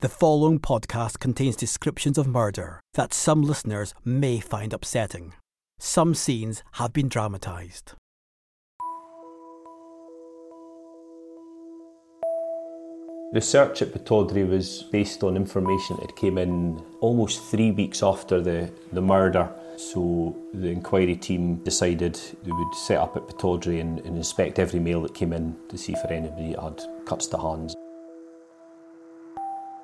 the following podcast contains descriptions of murder that some listeners may find upsetting. Some scenes have been dramatised. The search at Pittodrie was based on information that came in almost three weeks after the, the murder. So the inquiry team decided they would set up at Pittodrie and, and inspect every male that came in to see for anybody had cuts to hands.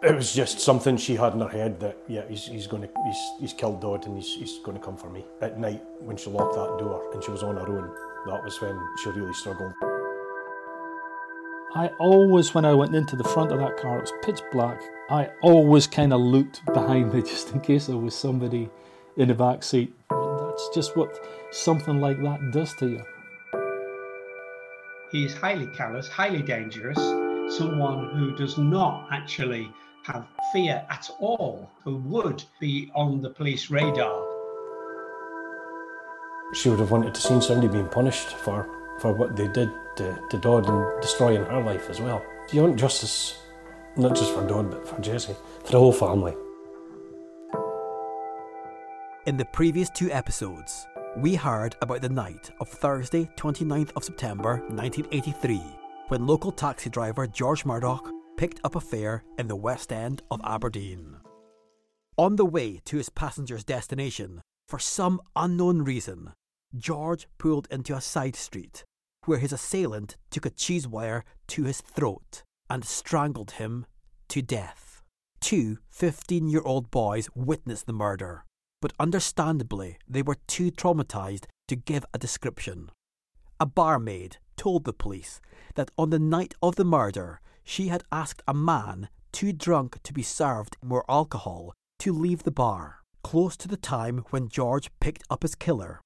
It was just something she had in her head that yeah he's, he's going to he's, he's killed Dodd and he's, he's going to come for me at night when she locked that door and she was on her own. That was when she really struggled. I always, when I went into the front of that car, it was pitch black. I always kind of looked behind me just in case there was somebody in the back seat. That's just what something like that does to you. He is highly callous, highly dangerous, someone who does not actually have fear at all, who would be on the police radar. She would have wanted to see somebody being punished for, for what they did to, to Dodd and destroying her life as well. Do you want justice, not just for Dodd, but for Jessie, for the whole family. In the previous two episodes, we heard about the night of Thursday, 29th of September 1983, when local taxi driver George Murdoch picked up a fare in the West End of Aberdeen. On the way to his passenger's destination, for some unknown reason, George pulled into a side street where his assailant took a cheese wire to his throat and strangled him to death. Two 15 year old boys witnessed the murder, but understandably, they were too traumatized to give a description. A barmaid told the police that on the night of the murder, she had asked a man too drunk to be served more alcohol to leave the bar, close to the time when George picked up his killer,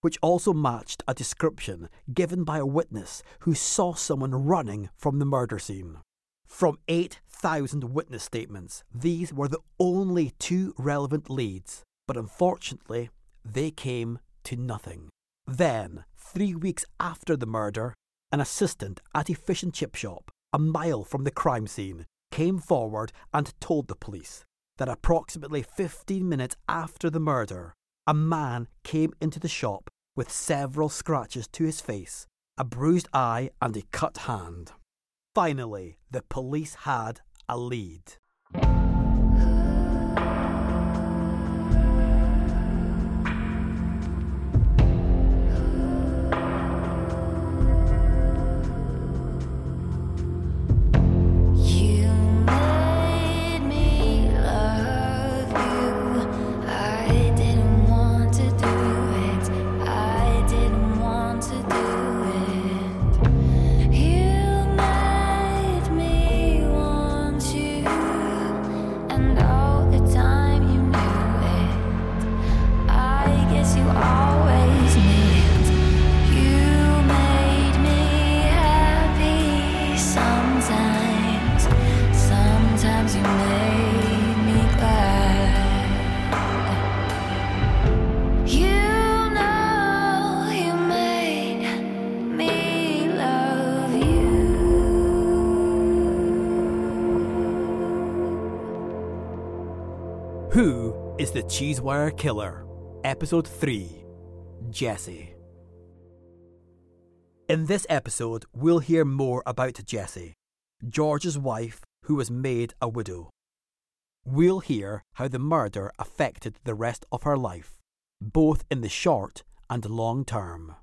which also matched a description given by a witness who saw someone running from the murder scene. From 8,000 witness statements, these were the only two relevant leads, but unfortunately, they came to nothing. Then, three weeks after the murder, an assistant at a fish and chip shop a mile from the crime scene, came forward and told the police that approximately 15 minutes after the murder, a man came into the shop with several scratches to his face, a bruised eye, and a cut hand. Finally, the police had a lead. The Cheesewire Killer? Episode 3 Jessie. In this episode, we'll hear more about Jessie, George's wife who was made a widow. We'll hear how the murder affected the rest of her life, both in the short and long term.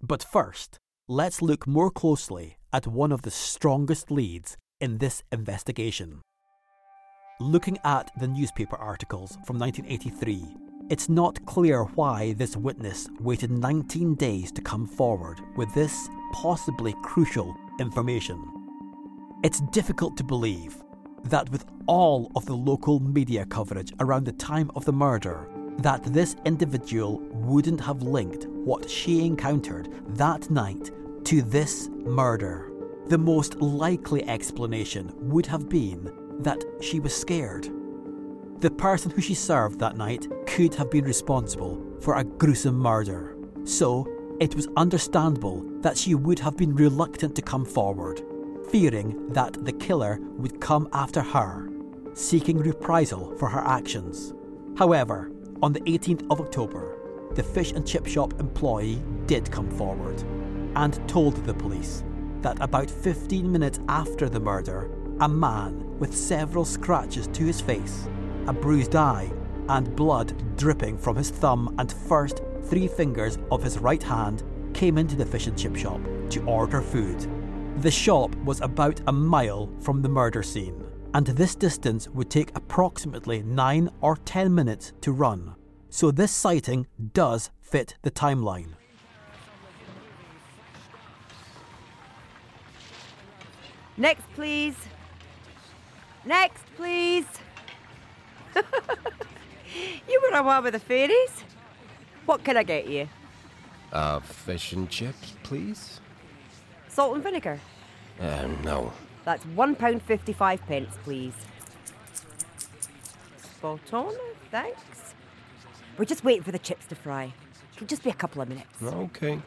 But first, let's look more closely at one of the strongest leads in this investigation. Looking at the newspaper articles from 1983, it's not clear why this witness waited 19 days to come forward with this possibly crucial information. It's difficult to believe. that with all of the local media coverage around the time of the murder, that this individual wouldn't have linked what she encountered that night to this murder. The most likely explanation would have been that she was scared. The person who she served that night could have been responsible for a gruesome murder. So, it was understandable that she would have been reluctant to come forward, fearing that the killer would come after her, seeking reprisal for her actions. However, on the 18th of October, the fish and chip shop employee did come forward and told the police that about 15 minutes after the murder, a man with several scratches to his face, a bruised eye, and blood dripping from his thumb and first three fingers of his right hand came into the fish and chip shop to order food. The shop was about a mile from the murder scene, and this distance would take approximately 9 or 10 minutes to run. So this sighting does fit the timeline. Next, please. Next, please. you were a one with the fairies. What can I get you? Uh, fish and chips, please? Salt and vinegar. Uh, no. That's one pound fifty-five pence, please. Spot on, thanks. We're just waiting for the chips to fry. It'll just be a couple of minutes. Okay.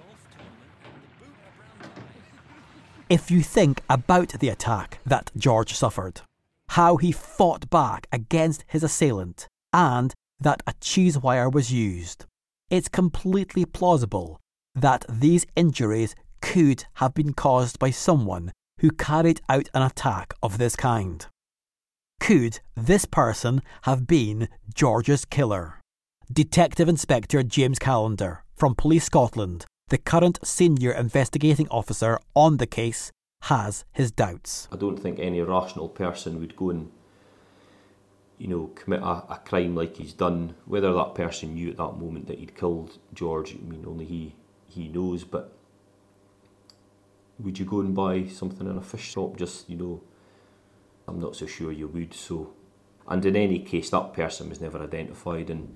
If you think about the attack that George suffered, how he fought back against his assailant, and that a cheese wire was used, it's completely plausible that these injuries could have been caused by someone who carried out an attack of this kind. Could this person have been George's killer? Detective Inspector James Callender from Police Scotland, the current senior investigating officer on the case, has his doubts. I don't think any rational person would go and, you know, commit a, a crime like he's done. Whether that person knew at that moment that he'd killed George, I mean, only he he knows. But would you go and buy something in a fish shop? Just you know, I'm not so sure you would. So, and in any case, that person was never identified, and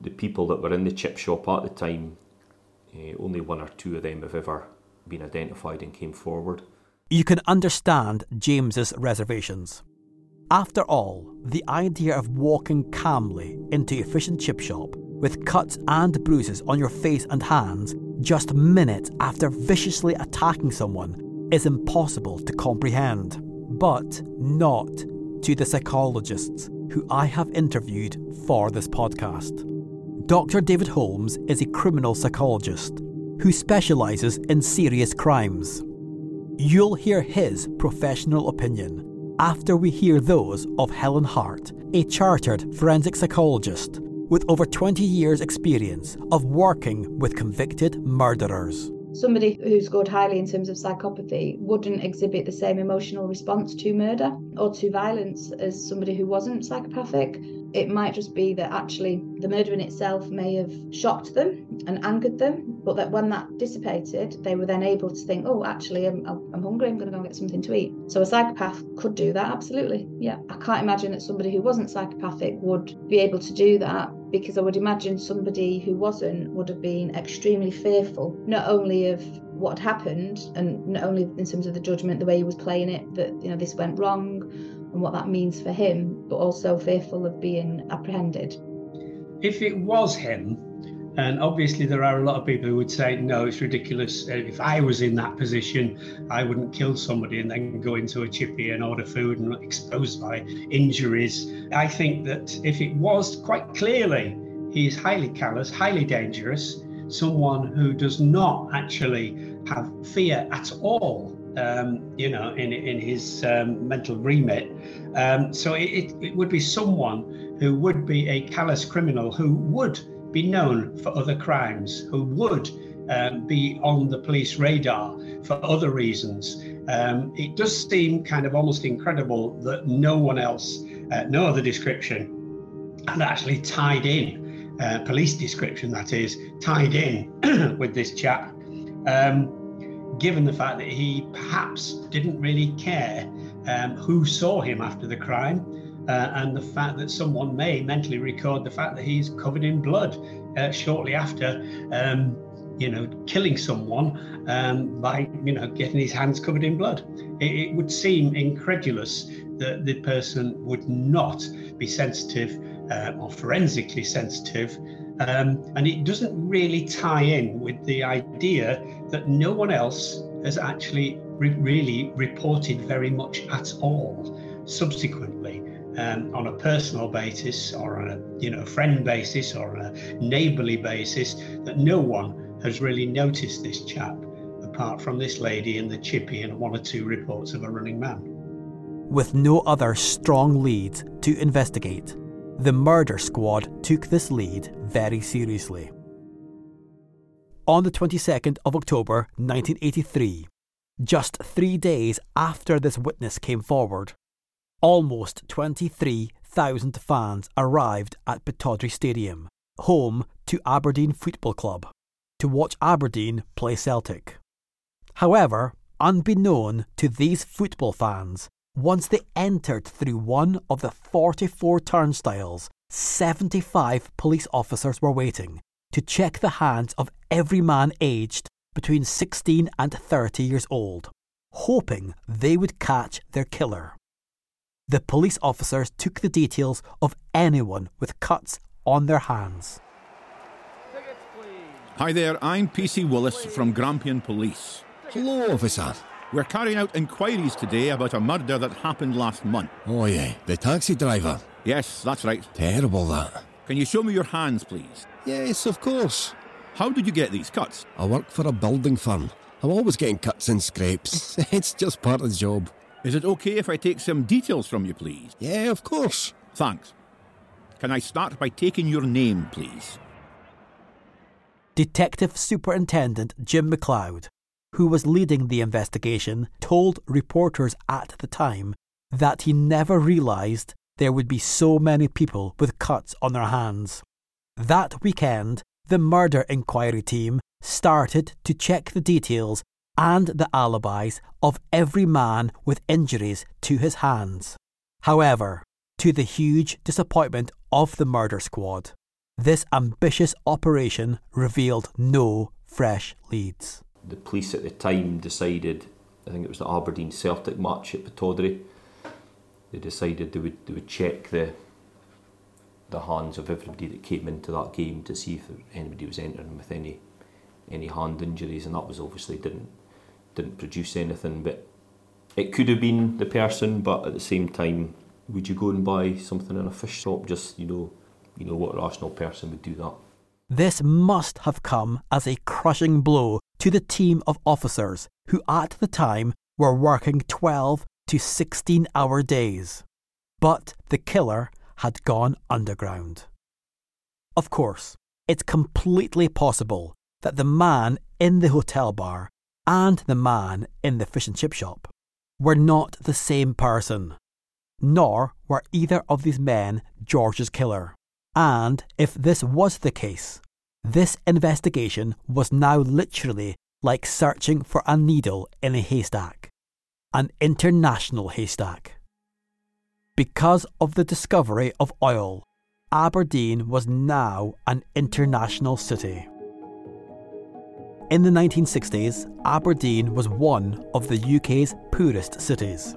the people that were in the chip shop at the time, eh, only one or two of them have ever been identified and came forward. You can understand James's reservations. After all, the idea of walking calmly into a fish and chip shop with cuts and bruises on your face and hands just minutes after viciously attacking someone is impossible to comprehend. But not to the psychologists who I have interviewed for this podcast. Dr. David Holmes is a criminal psychologist who specialises in serious crimes. You'll hear his professional opinion after we hear those of Helen Hart, a chartered forensic psychologist with over 20 years' experience of working with convicted murderers. Somebody who scored highly in terms of psychopathy wouldn't exhibit the same emotional response to murder or to violence as somebody who wasn't psychopathic. It might just be that actually the murder in itself may have shocked them and angered them, but that when that dissipated, they were then able to think, oh, actually, I'm, I'm hungry, I'm going to go get something to eat. So a psychopath could do that, absolutely. Yeah. I can't imagine that somebody who wasn't psychopathic would be able to do that because I would imagine somebody who wasn't would have been extremely fearful, not only of what happened and not only in terms of the judgment, the way he was playing it, that you know this went wrong and what that means for him, but also fearful of being apprehended. If it was him, and obviously there are a lot of people who would say, no, it's ridiculous. If I was in that position, I wouldn't kill somebody and then go into a chippy and order food and exposed by injuries. I think that if it was quite clearly, he is highly callous, highly dangerous, someone who does not actually have fear at all. Um, you know, in in his um, mental remit, um, so it, it would be someone who would be a callous criminal who would be known for other crimes, who would um, be on the police radar for other reasons. Um, it does seem kind of almost incredible that no one else, uh, no other description, had actually tied in, uh, police description that is, tied in with this chap. Um, given the fact that he perhaps didn't really care um, who saw him after the crime, uh, and the fact that someone may mentally record the fact that he's covered in blood uh, shortly after, um, you know, killing someone um, by, you know, getting his hands covered in blood. It, it would seem incredulous that the person would not be sensitive uh, or forensically sensitive. Um, and it doesn't really tie in with the idea that no one else has actually re- really reported very much at all subsequently um, on a personal basis or on a you know friend basis or a neighbourly basis that no one has really noticed this chap apart from this lady and the chippy and one or two reports of a running man. With no other strong lead to investigate, the murder squad took this lead very seriously. On the 22nd of October 1983, just three days after this witness came forward, almost 23,000 fans arrived at Pittodrie Stadium, home to Aberdeen Football Club, to watch Aberdeen play Celtic. However, unbeknown to these football fans, once they entered through one of the 44 turnstiles, 75 police officers were waiting to check the hands of every man aged between 16 and 30 years old, hoping they would catch their killer. The police officers took the details of anyone with cuts on their hands. Hi there, I'm PC Willis from Grampian Police. Hello, officer. We're carrying out inquiries today about a murder that happened last month. Oh, yeah, the taxi driver. Yes, that's right. Terrible, that. Can you show me your hands, please? Yes, of course. How did you get these cuts? I work for a building firm. I'm always getting cuts and scrapes. it's just part of the job. Is it okay if I take some details from you, please? Yeah, of course. Thanks. Can I start by taking your name, please? Detective Superintendent Jim McLeod, who was leading the investigation, told reporters at the time that he never realised there would be so many people with cuts on their hands. That weekend, the murder inquiry team started to check the details and the alibis of every man with injuries to his hands. However, to the huge disappointment of the murder squad, this ambitious operation revealed no fresh leads. The police at the time decided, I think it was the Aberdeen Celtic match at Pittodrie, they decided they would they would check the the hands of everybody that came into that game to see if anybody was entering with any any hand injuries, and that was obviously didn't didn't produce anything. But it could have been the person, but at the same time, would you go and buy something in a fish shop? Just you know, you know what rational person would do that. This must have come as a crushing blow to the team of officers who at the time were working 12 to 16 hour days. But the killer had gone underground. Of course, it's completely possible that the man in the hotel bar and the man in the fish and chip shop were not the same person, nor were either of these men George's killer. And if this was the case, this investigation was now literally like searching for a needle in a haystack, an international haystack. Because of the discovery of oil, Aberdeen was now an international city. In the 1960s, Aberdeen was one of the UK's poorest cities.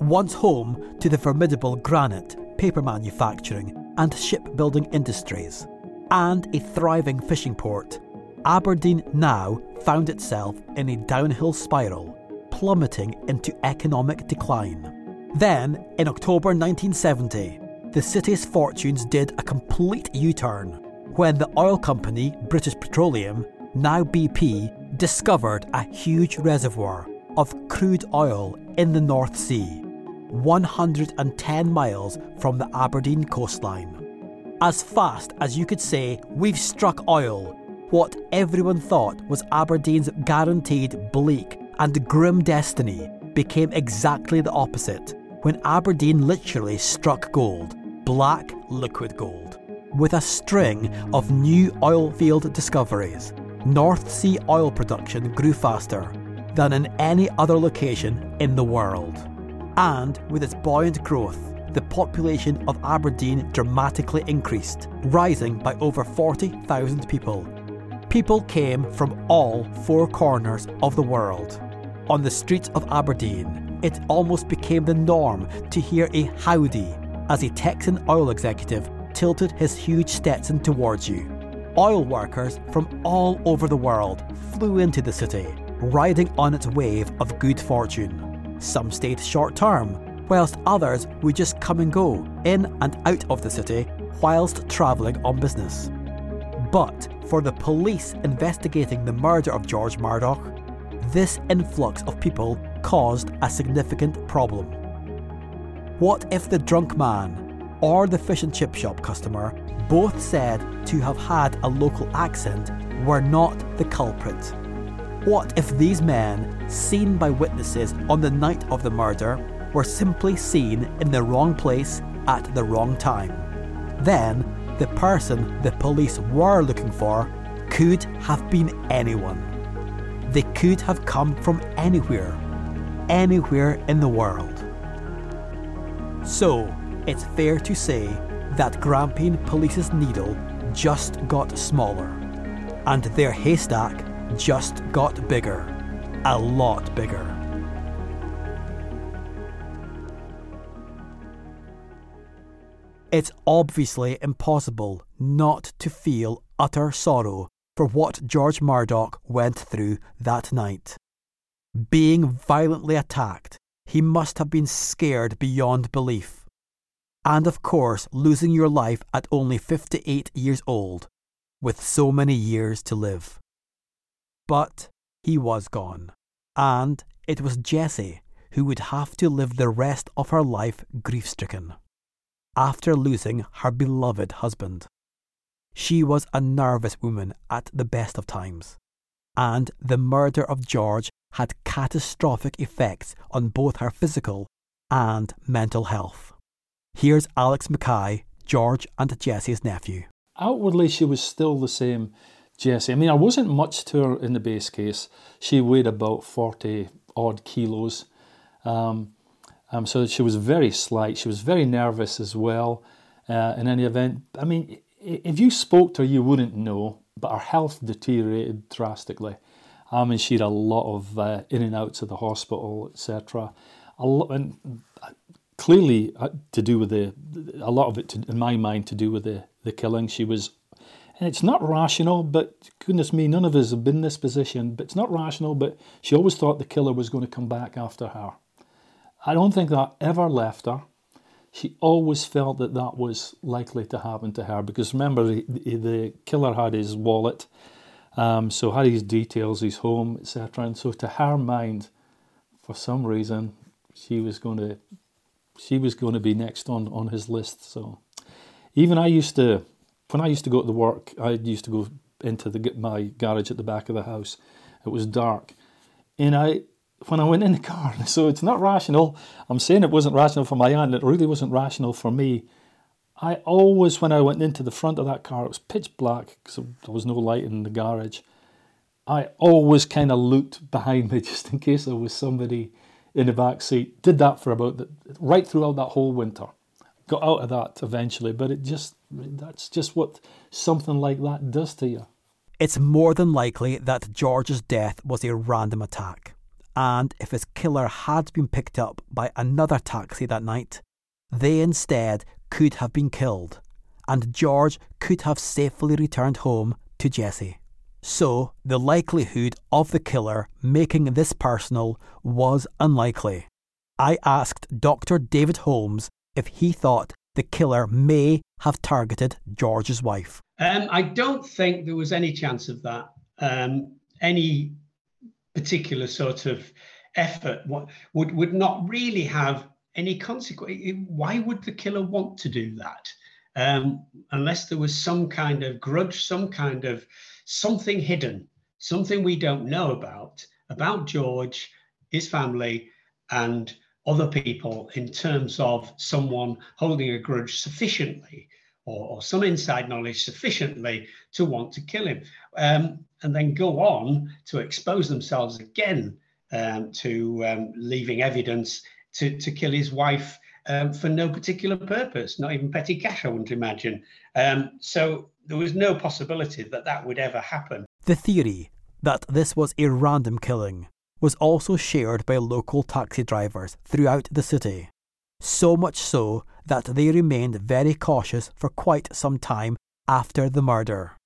Once home to the formidable granite, paper manufacturing, and shipbuilding industries, and a thriving fishing port, Aberdeen now found itself in a downhill spiral, plummeting into economic decline. Then, in October 1970, the city's fortunes did a complete U turn when the oil company British Petroleum, now BP, discovered a huge reservoir of crude oil in the North Sea, 110 miles from the Aberdeen coastline. As fast as you could say, we've struck oil, what everyone thought was Aberdeen's guaranteed bleak and grim destiny became exactly the opposite when Aberdeen literally struck gold, black liquid gold. With a string of new oil field discoveries, North Sea oil production grew faster than in any other location in the world. And with its buoyant growth, the population of Aberdeen dramatically increased, rising by over 40,000 people. People came from all four corners of the world. On the streets of Aberdeen, it almost became the norm to hear a howdy as a Texan oil executive tilted his huge Stetson towards you. Oil workers from all over the world flew into the city, riding on its wave of good fortune. Some stayed short term, whilst others would just come and go in and out of the city whilst travelling on business. But for the police investigating the murder of George Murdoch, this influx of people caused a significant problem. What if the drunk man or the fish and chip shop customer, both said to have had a local accent, were not the culprit? What if these men, seen by witnesses on the night of the murder, were simply seen in the wrong place at the wrong time? Then, the person the police were looking for could have been anyone. They could have come from anywhere, anywhere in the world. So, it's fair to say that Grampian Police's needle just got smaller, and their haystack just got bigger. A lot bigger. It's obviously impossible not to feel utter sorrow for what George Murdoch went through that night. Being violently attacked, he must have been scared beyond belief. And of course, losing your life at only 58 years old, with so many years to live. But he was gone, and it was Jessie who would have to live the rest of her life grief stricken after losing her beloved husband. She was a nervous woman at the best of times, and the murder of George had catastrophic effects on both her physical and mental health. Here's Alex Mackay, George and Jessie's nephew. Outwardly, she was still the same Jessie. I mean, I wasn't much to her in the base case. She weighed about 40 odd kilos. Um, um, so she was very slight. She was very nervous as well. Uh, in any event, I mean, if you spoke to her, you wouldn't know, but her health deteriorated drastically. I mean, she had a lot of uh, in and outs of the hospital, etc. And clearly uh, to do with the, a lot of it, to, in my mind, to do with the, the killing. She was, and it's not rational, but goodness me, none of us have been in this position, but it's not rational, but she always thought the killer was going to come back after her. I don't think that ever left her. She always felt that that was likely to happen to her because remember, the, the killer had his wallet, um, so had his details, his home, etc. And so, to her mind, for some reason, she was going to, she was going to be next on on his list. So, even I used to, when I used to go to the work, I used to go into the my garage at the back of the house. It was dark, and I when I went in the car. So it's not rational. I'm saying it wasn't rational for my aunt. It really wasn't rational for me. I always, when I went into the front of that car, it was pitch black because there was no light in the garage. I always kind of looked behind me just in case there was somebody in the back seat. Did that for about the, right throughout that whole winter. Got out of that eventually, but it just that's just what something like that does to you. It's more than likely that George's death was a random attack and if his killer had been picked up by another taxi that night, they instead could have been killed, and George could have safely returned home to Jessie. So, the likelihood of the killer making this personal was unlikely. I asked Dr. David Holmes if he thought the killer may have targeted George's wife. Um, I don't think there was any chance of that. Um, any particular sort of effort would would not really have any consequence. Why would the killer want to do that? Um, unless there was some kind of grudge, some kind of something hidden, something we don't know about, about George, his family, and other people in terms of someone holding a grudge sufficiently or, or some inside knowledge sufficiently to want to kill him. Um, and then go on to expose themselves again um, to um, leaving evidence to, to kill his wife um, for no particular purpose, not even petty cash, I wouldn't imagine. Um, so there was no possibility that that would ever happen. The theory that this was a random killing was also shared by local taxi drivers throughout the city. So much so that they remained very cautious for quite some time after the murder.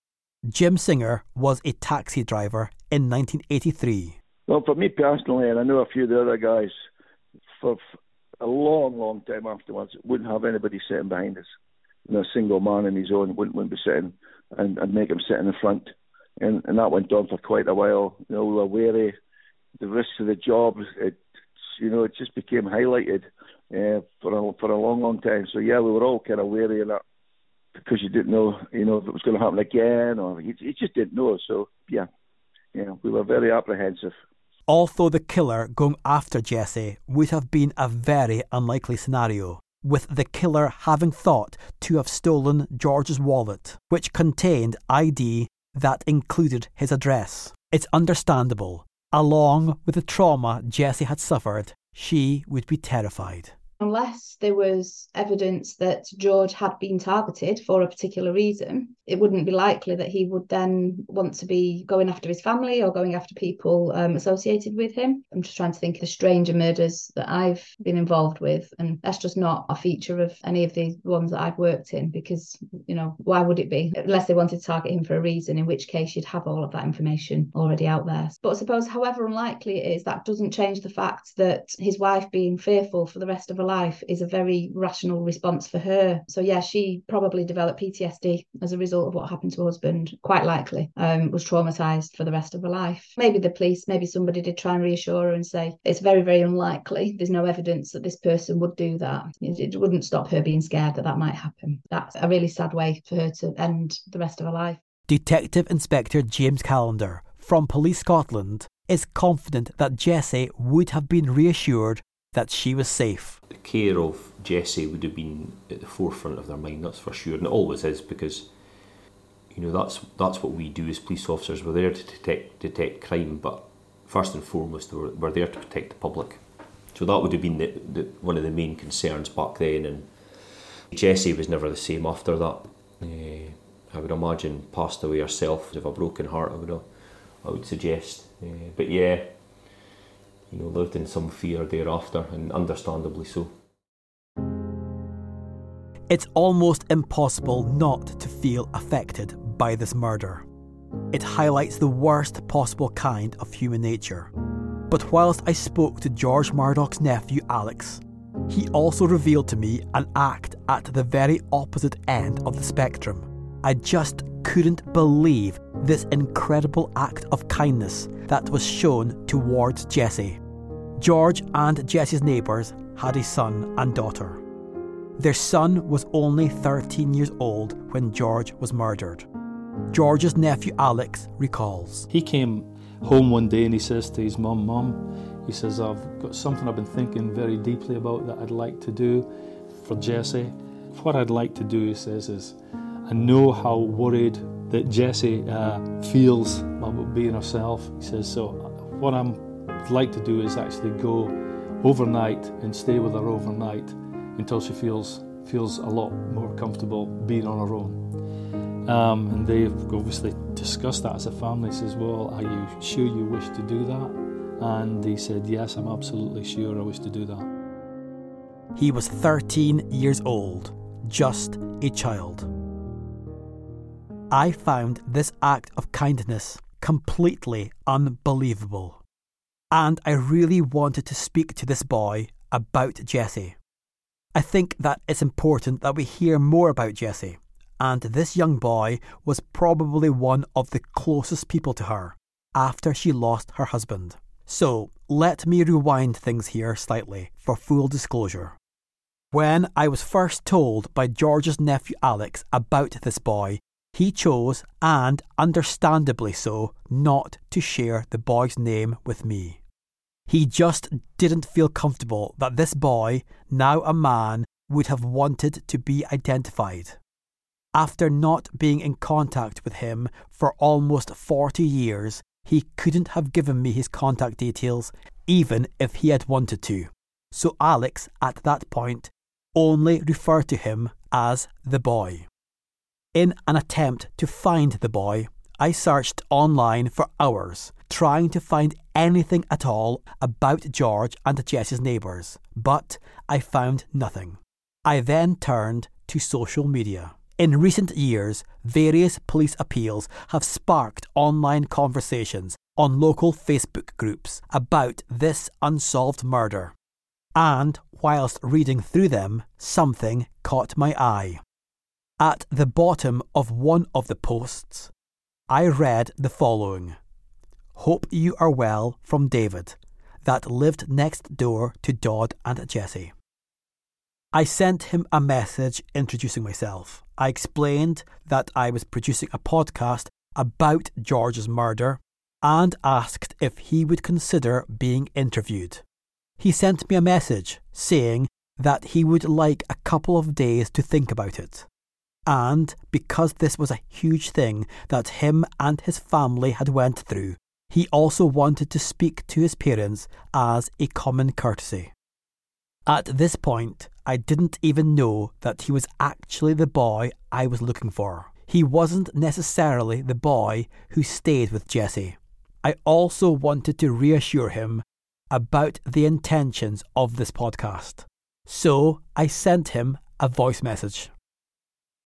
Jim Singer was a taxi driver in 1983. Well, for me personally, and I know a few of the other guys, for a long, long time afterwards, wouldn't have anybody sitting behind us. You know, a single man in his own wouldn't, wouldn't be sitting and, and make him sit in the front. And, and that went on for quite a while. You know, we were wary. The risks of the job, it, you know, it just became highlighted uh, for a, for a long, long time. So yeah, we were all kind of wary of that because you didn't know, you know, if it was going to happen again, or you, you just didn't know. So yeah, yeah, we were very apprehensive. Although the killer going after Jessie would have been a very unlikely scenario, with the killer having thought to have stolen George's wallet, which contained ID that included his address. It's understandable. Along with the trauma Jessie had suffered, she would be terrified. Unless there was evidence that George had been targeted for a particular reason, it wouldn't be likely that he would then want to be going after his family or going after people um, associated with him. I'm just trying to think of the stranger murders that I've been involved with, and that's just not a feature of any of the ones that I've worked in because, you know, why would it be? Unless they wanted to target him for a reason, in which case you'd have all of that information already out there. But I suppose, however unlikely it is, that doesn't change the fact that his wife being fearful for the rest of her life is a very rational response for her. So yeah, she probably developed PTSD as a result of what happened to her husband. Quite likely, um, was traumatized for the rest of her life. Maybe the police, maybe somebody did try and reassure her and say it's very, very unlikely. There's no evidence that this person would do that. It, it wouldn't stop her being scared that that might happen. That's a really sad way for her to end the rest of her life. Detective Inspector James Callender from Police Scotland is confident that Jessie would have been reassured that she was safe. The care of Jessie would have been at the forefront of their mind, that's for sure, and it always is because you know that's that's what we do as police officers. We're there to detect detect crime, but first and foremost, we're, we're there to protect the public. So that would have been the, the, one of the main concerns back then, and Jessie was never the same after that. Uh, I would imagine passed away herself of a broken heart. I would I would suggest, uh, but yeah, you know, lived in some fear thereafter, and understandably so. It's almost impossible not to feel affected by this murder. It highlights the worst possible kind of human nature. But whilst I spoke to George Murdoch's nephew Alex, he also revealed to me an act at the very opposite end of the spectrum. I just couldn't believe this incredible act of kindness that was shown towards Jessie. George and Jessie's neighbours had a son and daughter. Their son was only 13 years old when George was murdered. George's nephew Alex recalls. He came home one day and he says to his mum, Mum, he says, I've got something I've been thinking very deeply about that I'd like to do for Jessie. What I'd like to do, he says, is I know how worried that Jessie uh, feels about being herself. He says, so what I'm like to do is actually go overnight and stay with her overnight until she feels feels a lot more comfortable being on her own. Um, and they've obviously discussed that as a family. Says, Well, are you sure you wish to do that? And he said, Yes, I'm absolutely sure I wish to do that. He was 13 years old, just a child. I found this act of kindness completely unbelievable. And I really wanted to speak to this boy about Jessie. I think that it's important that we hear more about Jessie, and this young boy was probably one of the closest people to her after she lost her husband. So let me rewind things here slightly for full disclosure. When I was first told by George's nephew Alex about this boy, he chose, and understandably so, not to share the boy's name with me. He just didn't feel comfortable that this boy, now a man, would have wanted to be identified. After not being in contact with him for almost 40 years, he couldn't have given me his contact details, even if he had wanted to. so Alex at that point only referred to him as the boy. In an attempt to find the boy, I searched online for hours, trying to find anything at all about George and Jessie's neighbours, but I found nothing. I then turned to social media. In recent years, various police appeals have sparked online conversations on local Facebook groups about this unsolved murder. And whilst reading through them, something caught my eye. At the bottom of one of the posts, I read the following Hope you are well from David, that lived next door to Dodd and Jessie. I sent him a message introducing myself. I explained that I was producing a podcast about George's murder and asked if he would consider being interviewed. He sent me a message saying that he would like a couple of days to think about it. And because this was a huge thing that him and his family had went through, he also wanted to speak to his parents as a common courtesy. At this point, I didn't even know that he was actually the boy I was looking for. He wasn't necessarily the boy who stayed with Jessie. I also wanted to reassure him about the intentions of this podcast. So I sent him a voice message.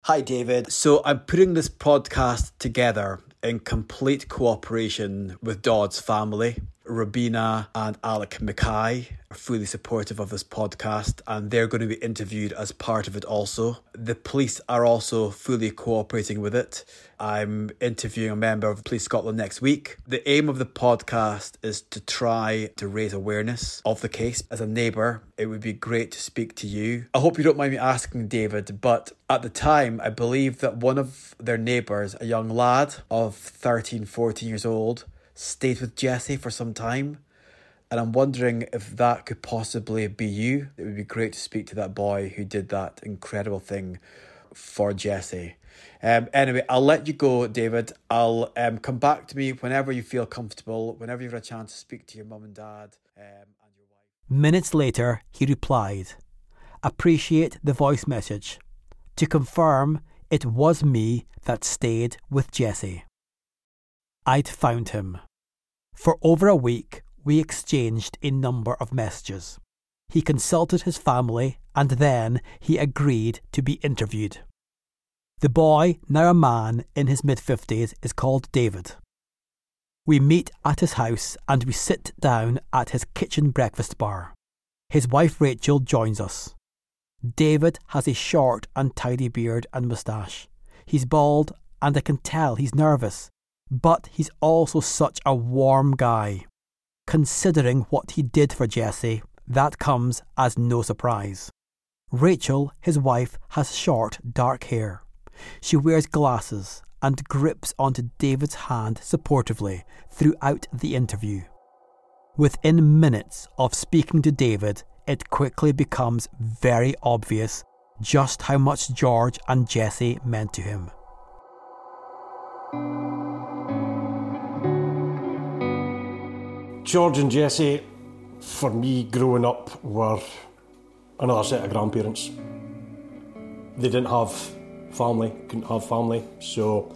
Hi, David. So I'm putting this podcast together in complete cooperation with Dodd's family. Rabina and Alec Mackay are fully supportive of this podcast and they're going to be interviewed as part of it also. The police are also fully cooperating with it. I'm interviewing a member of Police Scotland next week. The aim of the podcast is to try to raise awareness of the case. As a neighbour, it would be great to speak to you. I hope you don't mind me asking, David, but at the time, I believe that one of their neighbours, a young lad of 13, 14 years old, stayed with Jessie for some time. And I'm wondering if that could possibly be you. It would be great to speak to that boy who did that incredible thing for Jessie. Um, anyway, I'll let you go, David. I'll um, come back to me whenever you feel comfortable, whenever you've had a chance to speak to your mum and dad. Um, and your wife. Minutes later, he replied, Appreciate the voice message. To confirm, it was me that stayed with Jessie. I'd found him. For over a week, we exchanged a number of messages. He consulted his family and then he agreed to be interviewed. The boy, now a man in his mid 50s, is called David. We meet at his house and we sit down at his kitchen breakfast bar. His wife Rachel joins us. David has a short and tidy beard and moustache. He's bald and I can tell he's nervous, but he's also such a warm guy. Considering what he did for Jessie, that comes as no surprise. Rachel, his wife, has short, dark hair. She wears glasses and grips onto David's hand supportively throughout the interview. Within minutes of speaking to David, it quickly becomes very obvious just how much George and Jessie meant to him. George and Jessie, for me growing up, were another set of grandparents. They didn't have family, couldn't have family, so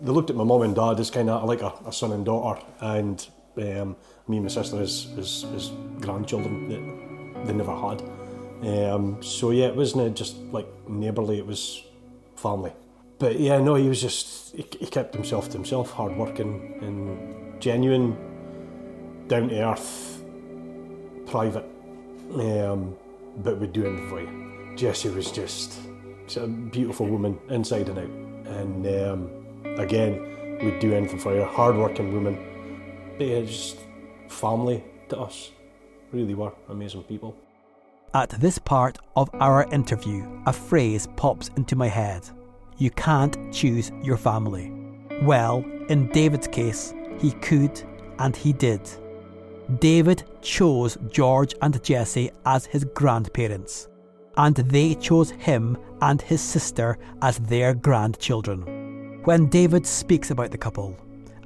they looked at my mum and dad as kind of like a, a son and daughter, and um, me and my sister as, as, as grandchildren that they never had. Um, so yeah, it wasn't just like neighbourly, it was family. But yeah, no, he was just, he, he kept himself to himself, hard working and genuine, down to earth, private, um, but would do anything for you. Jessie was just a beautiful woman inside and out, and um, again, would do anything for you. Hard working woman, but yeah, just family to us. Really were amazing people. At this part of our interview, a phrase pops into my head You can't choose your family. Well, in David's case, he could and he did. David chose George and Jessie as his grandparents, and they chose him and his sister as their grandchildren. When David speaks about the couple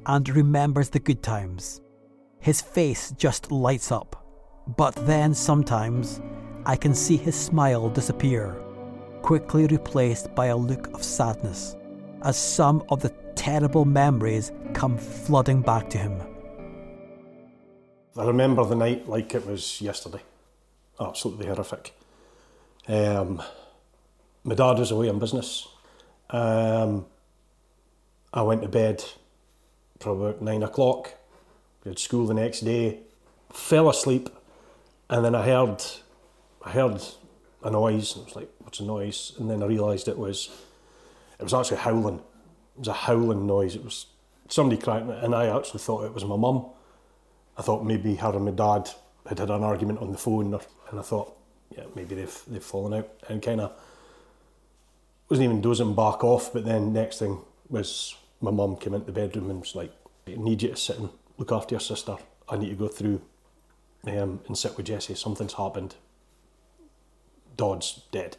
and remembers the good times, his face just lights up. But then sometimes I can see his smile disappear, quickly replaced by a look of sadness, as some of the terrible memories come flooding back to him. I remember the night like it was yesterday. Absolutely horrific. Um, my dad was away on business. Um, I went to bed probably about nine o'clock. We had school the next day. Fell asleep, and then I heard, I heard a noise. And I was like, "What's a noise?" And then I realised it was, it was actually howling. It was a howling noise. It was somebody crying, and I actually thought it was my mum. I thought maybe her and my dad had had an argument on the phone, or, and I thought, yeah, maybe they've they've fallen out, and kind of wasn't even dozing back off. But then next thing was my mum came into the bedroom and was like, "I need you to sit and look after your sister. I need to go through um, and sit with Jessie. Something's happened. Dodd's dead."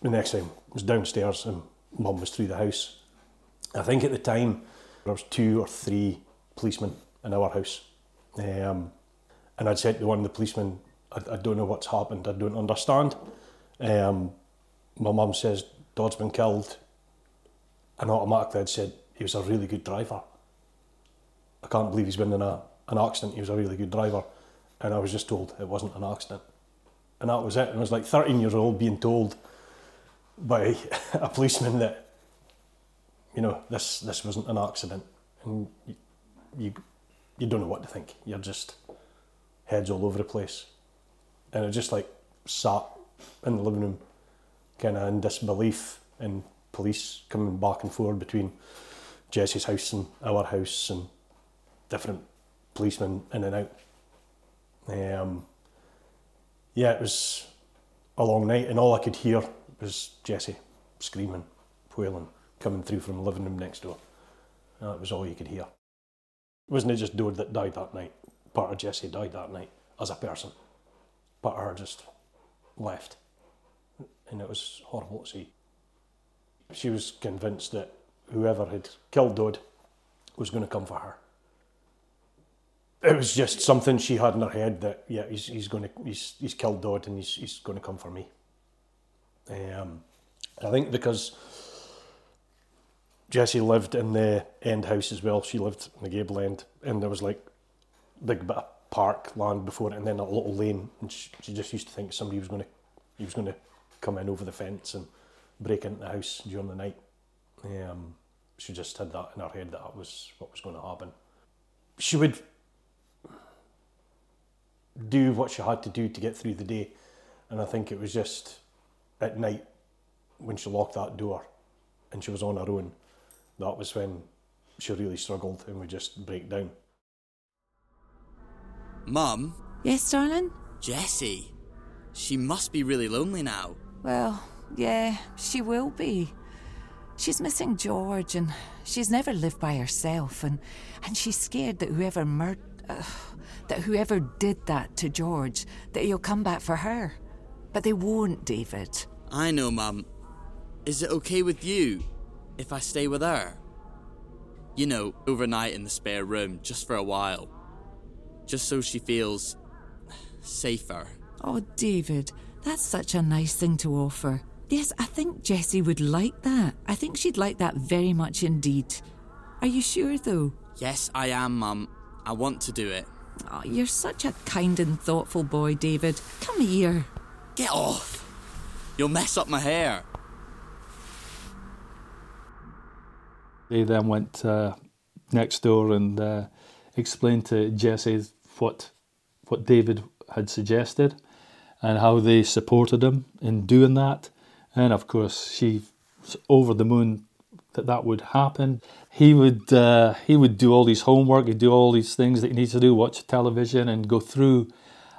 The next thing was downstairs, and mum was through the house. I think at the time there was two or three policemen in our house. Um, and I'd said to one of the policemen, I, I don't know what's happened, I don't understand. Um, my mum says, Dodd's been killed. And automatically I'd said, he was a really good driver. I can't believe he's been in a, an accident, he was a really good driver. And I was just told it wasn't an accident. And that was it. And I was like 13 years old being told by a policeman that, you know, this, this wasn't an accident. And you, you, you don't know what to think. You're just heads all over the place. And I just like sat in the living room, kind of in disbelief, and police coming back and forth between Jessie's house and our house, and different policemen in and out. Um, yeah, it was a long night, and all I could hear was Jessie screaming, wailing, coming through from the living room next door. And that was all you could hear. Wasn't it just Dode that died that night? Part of Jessie died that night as a person. Part of her just left. And it was horrible to see. She was convinced that whoever had killed Dode was going to come for her. It was just something she had in her head that yeah, he's, he's going to he's, he's killed Dodd and he's, he's going to come for me. Um, I think because Jessie lived in the end house as well. She lived in the gable end, and there was like big bit of park land before it, and then a little lane. And she, she just used to think somebody was going to he was going to come in over the fence and break into the house during the night. Um, she just had that in her head that that was what was going to happen. She would do what she had to do to get through the day, and I think it was just at night when she locked that door and she was on her own. That was when she really struggled and would just break down. Mum? Yes, darling? Jessie. She must be really lonely now. Well, yeah, she will be. She's missing George, and she's never lived by herself, and and she's scared that whoever murdered, uh, that whoever did that to George, that he'll come back for her. But they won't, David. I know, Mum. Is it okay with you if I stay with her? You know, overnight in the spare room, just for a while. Just so she feels safer. Oh, David, that's such a nice thing to offer. Yes, I think Jessie would like that. I think she'd like that very much indeed. Are you sure, though? Yes, I am, Mum. I want to do it. Oh, you're such a kind and thoughtful boy, David. Come here. Get off! You'll mess up my hair. They then went uh, next door and uh, explained to Jessie what what David had suggested and how they supported him in doing that. And of course, she was over the moon that that would happen. He would uh, he would do all these homework, he'd do all these things that he needs to do, watch television, and go through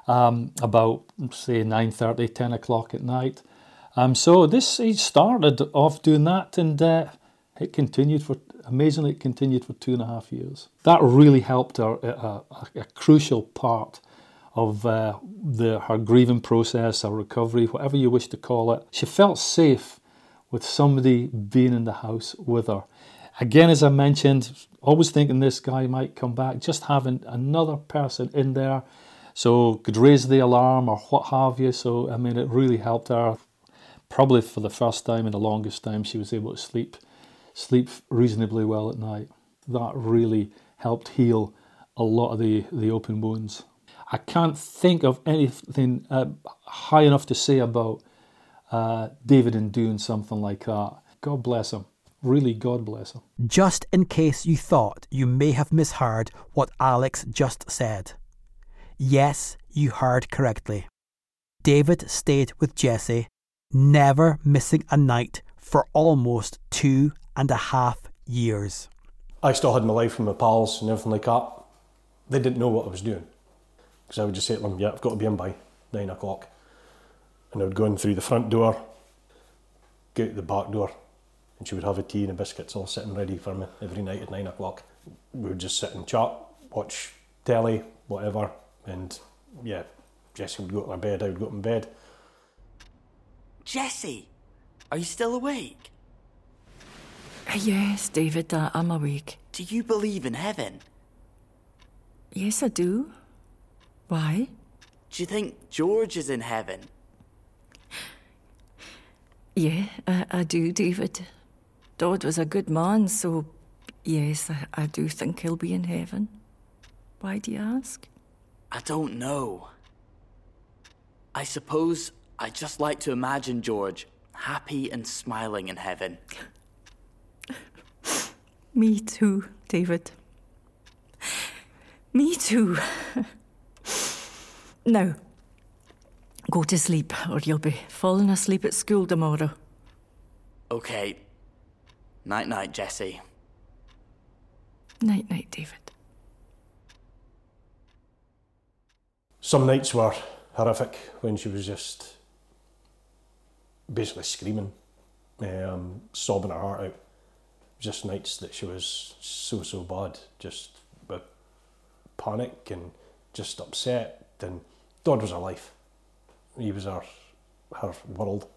um, about say 9:30, 10 o'clock at night. Um, so this he started off doing that, and uh, it continued for amazingly. It continued for two and a half years. That really helped her a, a, a crucial part of uh, the her grieving process, her recovery, whatever you wish to call it. She felt safe with somebody being in the house with her. Again, as I mentioned, always thinking this guy might come back. Just having another person in there So could raise the alarm or what have you. So I mean, it really helped her. Probably for the first time in the longest time, she was able to sleep, sleep reasonably well at night. That really helped heal a lot of the, the open wounds. I can't think of anything uh, high enough to say about uh, David in doing something like that. God bless him. Really, God bless him. Just in case you thought you may have misheard what Alex just said. Yes, you heard correctly. David stayed with Jessie, never missing a night for almost two and a half years. I still had my life with my pals and everything like that. They didn't know what I was doing. Because I would just say to them, yeah, I've got to be in by nine o'clock. And I would go in through the front door, go out the back door, and she would have a tea and a biscuits all sitting ready for me every night at nine o'clock. We would just sit and chat, watch telly, whatever, and yeah, Jessie would go to my bed, I would go to my bed. Jessie, are you still awake? Yes, David, uh, I'm awake. Do you believe in heaven? Yes, I do. Why? Do you think George is in heaven? Yeah, I, I do, David. Dodd was a good man, so yes, I, I do think he'll be in heaven. Why do you ask? I don't know. I suppose I just like to imagine George happy and smiling in heaven. Me too, David. Me too. now, go to sleep, or you'll be falling asleep at school tomorrow. Okay. Night night, Jessie. Night, night, David. Some nights were horrific when she was just basically screaming, um, sobbing her heart out. Just nights that she was so, so bad, just with panic and just upset. And Dodd was her life. He was her, her world.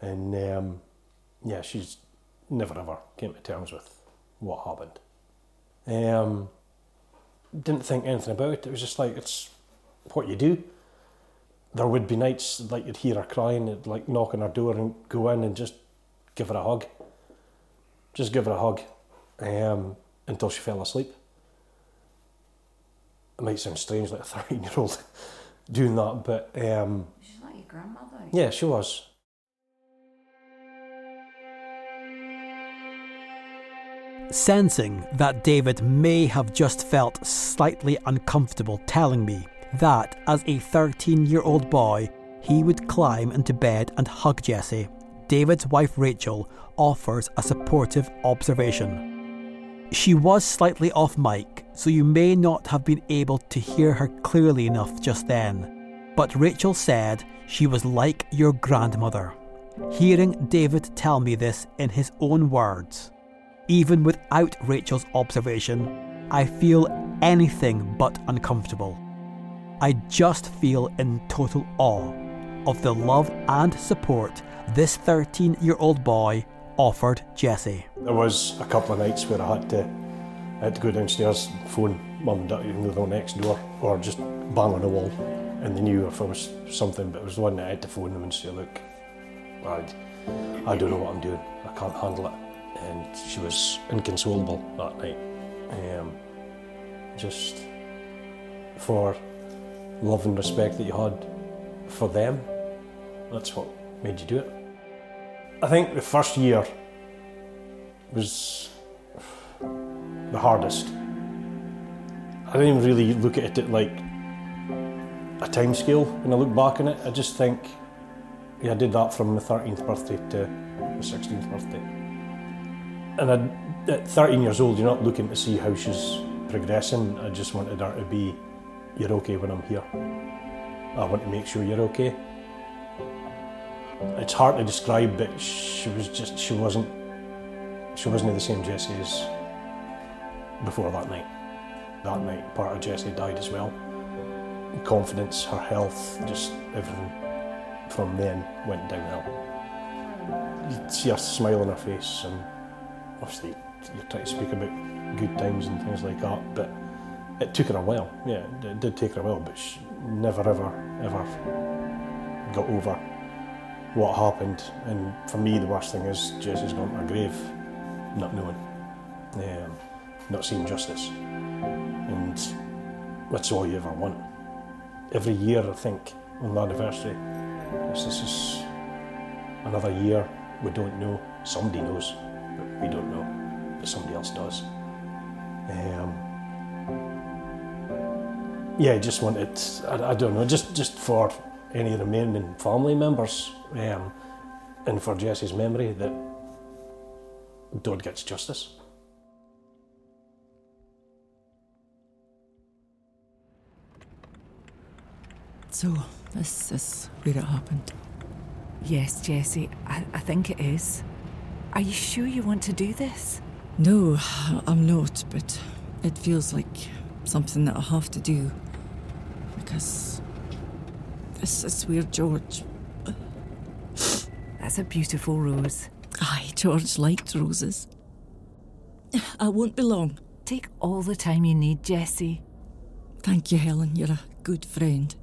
And um, yeah, she's never ever came to terms with what happened. Um, didn't think anything about it. It was just like, it's what you do. There would be nights like you'd hear her crying, you'd like knock on her door and go in and just give her a hug. Just give her a hug um, until she fell asleep. It might sound strange, like a 13 year old doing that, but um, She's like your grandmother. yeah, she was. Sensing that David may have just felt slightly uncomfortable telling me that as a 13 year old boy, he would climb into bed and hug Jessie, David's wife Rachel offers a supportive observation. She was slightly off mic, so you may not have been able to hear her clearly enough just then. But Rachel said she was like your grandmother. Hearing David tell me this in his own words, even without Rachel's observation, I feel anything but uncomfortable. I just feel in total awe of the love and support this 13 year old boy offered Jessie. There was a couple of nights where I had to, I had to go downstairs, phone mum and dad, even though they were next door, or just bang on the wall. And they knew if it was something, but it was the one that I had to phone them and say, look, I, I don't know what I'm doing. I can't handle it. And she was inconsolable that night. Um, just for love and respect that you had for them. That's what made you do it. I think the first year was the hardest. I didn't really look at it like a time scale when I look back on it. I just think, yeah, I did that from my 13th birthday to my 16th birthday. And I, at 13 years old, you're not looking to see how she's progressing. I just wanted her to be, you're okay when I'm here. I want to make sure you're okay. It's hard to describe, but she was just, she wasn't, she wasn't the same Jessie as before that night. That night, part of Jessie died as well. Confidence, her health, just everything from then went downhill. You'd see a smile on her face, and obviously you try to speak about good times and things like that, but it took her a while. Yeah, it did take her a while, but she, never ever ever got over what happened. And for me, the worst thing is Jessie's gone to her grave, not knowing, um, not seeing justice, and that's all you ever want. Every year, I think, on the anniversary, this, this is another year we don't know. Somebody knows, but we don't know. But somebody else does. Um, yeah, I just wanted, I, I don't know, just, just for any remaining family members um, and for Jessie's memory that Dodd gets justice. So, this is where it happened. Yes, Jessie, I, I think it is. Are you sure you want to do this? No, I'm not, but it feels like something that I have to do. Because this is where George. That's a beautiful rose. Aye, George liked roses. I won't be long. Take all the time you need, Jessie. Thank you, Helen. You're a good friend.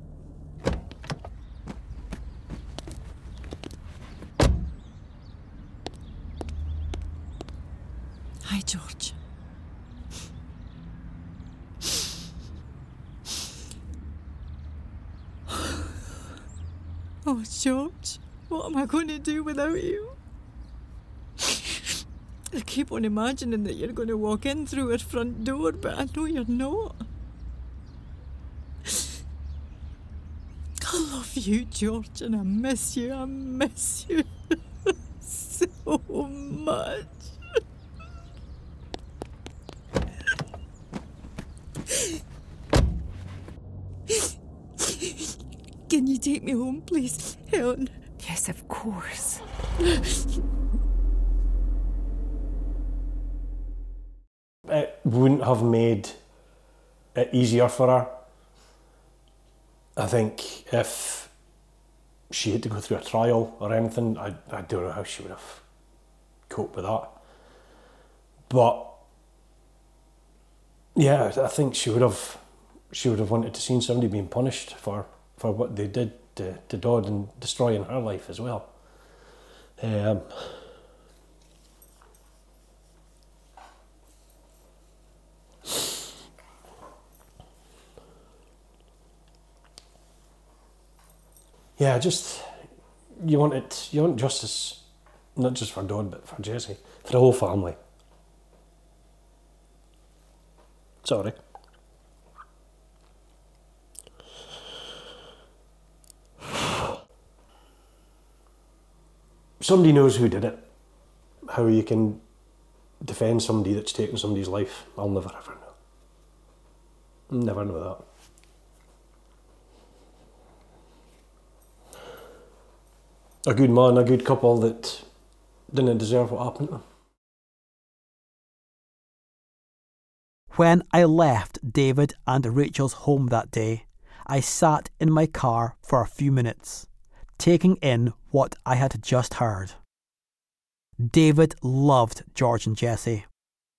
Hi, George. Oh, George, what am I going to do without you? I keep on imagining that you're going to walk in through our front door, but I know you're not. I love you, George, and I miss you. I miss you so much. Can you take me home, please, Helen? Yes, of course. It wouldn't have made it easier for her. I think if she had to go through a trial or anything, I, I don't know how she would have coped with that. But yeah, I think she would have she would have wanted to see somebody being punished for, for what they did to, to Dodd and destroying her life as well. Um, yeah, just you want it. You want justice, not just for Dodd, but for Jessie, for the whole family. Sorry. Somebody knows who did it. How you can defend somebody that's taken somebody's life, I'll never ever know. Never know that. a good man, a good couple that didn't deserve what happened to them. When I left David and Rachel's home that day, I sat in my car for a few minutes, taking in what I had just heard. David loved George and Jessie.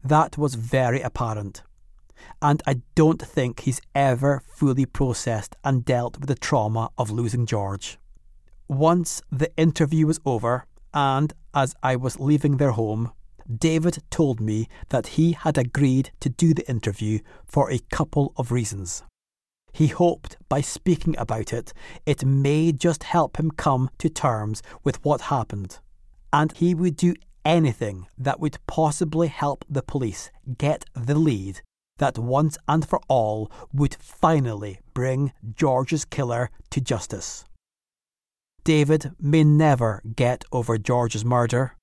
That was very apparent. And I don't think he's ever fully processed and dealt with the trauma of losing George. Once the interview was over, and as I was leaving their home, David told me that he had agreed to do the interview for a couple of reasons. He hoped by speaking about it, it may just help him come to terms with what happened, and he would do anything that would possibly help the police get the lead that once and for all would finally bring George's killer to justice. David may never get over George's murder,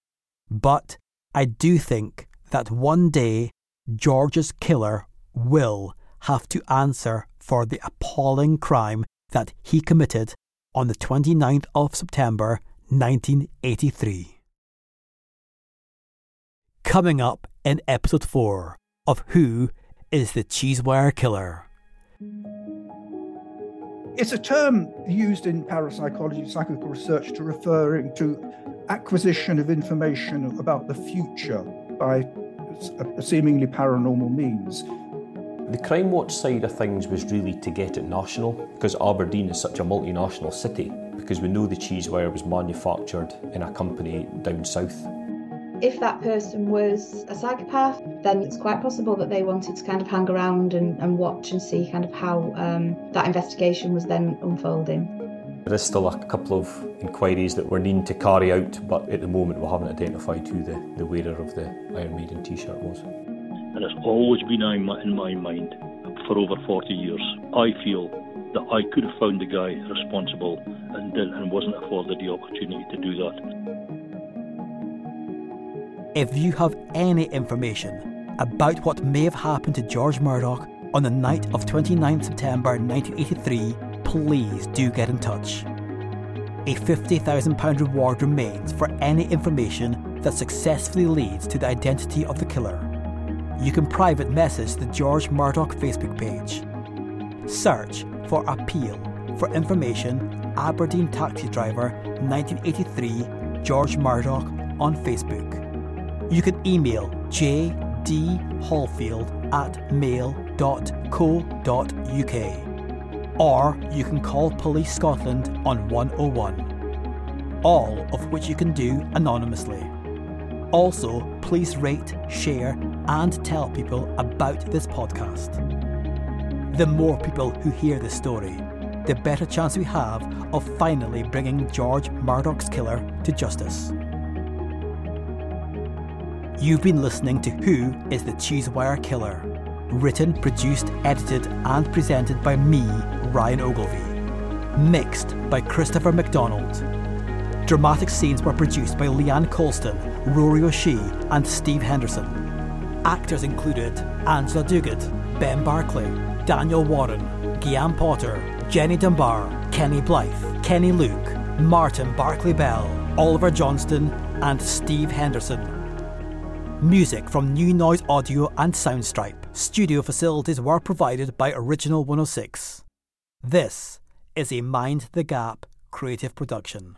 but I do think that one day George's killer will have to answer for the appalling crime that he committed on the 29th of September 1983. Coming up in episode 4 of Who is the Cheesewire Killer? It's a term used in parapsychology, psychical research, to referring to acquisition of information about the future by seemingly paranormal means. The Crime Watch side of things was really to get it national because Aberdeen is such a multinational city because we know the cheese wire was manufactured in a company down south. If that person was a psychopath, then it's quite possible that they wanted to kind of hang around and, and watch and see kind of how um, that investigation was then unfolding. There is still a couple of inquiries that we're needing to carry out, but at the moment we haven't identified who the, the wearer of the Iron Maiden t shirt was. And it's always been in my, in my mind for over 40 years. I feel that I could have found the guy responsible and did, and wasn't afforded the opportunity to do that. If you have any information about what may have happened to George Murdoch on the night of 29 September 1983, please do get in touch. A £50,000 reward remains for any information that successfully leads to the identity of the killer. You can private message the George Murdoch Facebook page. Search for Appeal for information Aberdeen taxi driver 1983 George Murdoch on Facebook. You can email jdhallfield at mail.co.uk or you can call Police Scotland on 101, all of which you can do anonymously. Also, please rate, share, and tell people about this podcast. The more people who hear this story, the better chance we have of finally bringing George Murdoch's killer to justice. You've been listening to Who is the Cheesewire Killer? Written, produced, edited, and presented by me, Ryan Ogilvie. Mixed by Christopher McDonald. Dramatic scenes were produced by Leanne Colston, Rory O'Shea, and Steve Henderson. Actors included Angela Duguid, Ben Barclay, Daniel Warren, Guillaume Potter, Jenny Dunbar, Kenny Blythe, Kenny Luke, Martin Barclay Bell, Oliver Johnston, and Steve Henderson. Music from New Noise Audio and Soundstripe. Studio facilities were provided by Original 106. This is a Mind the Gap creative production.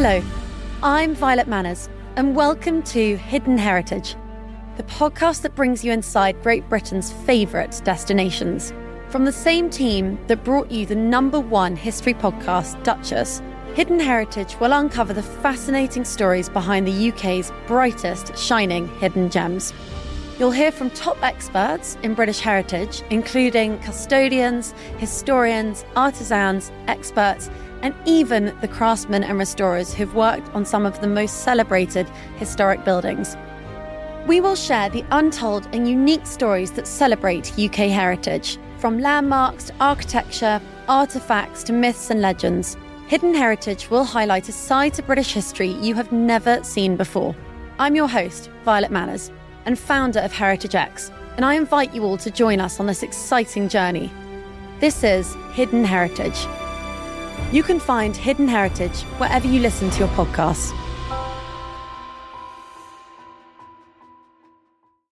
Hello, I'm Violet Manners, and welcome to Hidden Heritage, the podcast that brings you inside Great Britain's favourite destinations. From the same team that brought you the number one history podcast, Duchess, Hidden Heritage will uncover the fascinating stories behind the UK's brightest shining hidden gems. You'll hear from top experts in British heritage, including custodians, historians, artisans, experts, and even the craftsmen and restorers who've worked on some of the most celebrated historic buildings. We will share the untold and unique stories that celebrate UK heritage, from landmarks to architecture, artefacts to myths and legends. Hidden Heritage will highlight a side to British history you have never seen before. I'm your host, Violet Manners, and founder of Heritage X, and I invite you all to join us on this exciting journey. This is Hidden Heritage. You can find Hidden Heritage wherever you listen to your podcasts.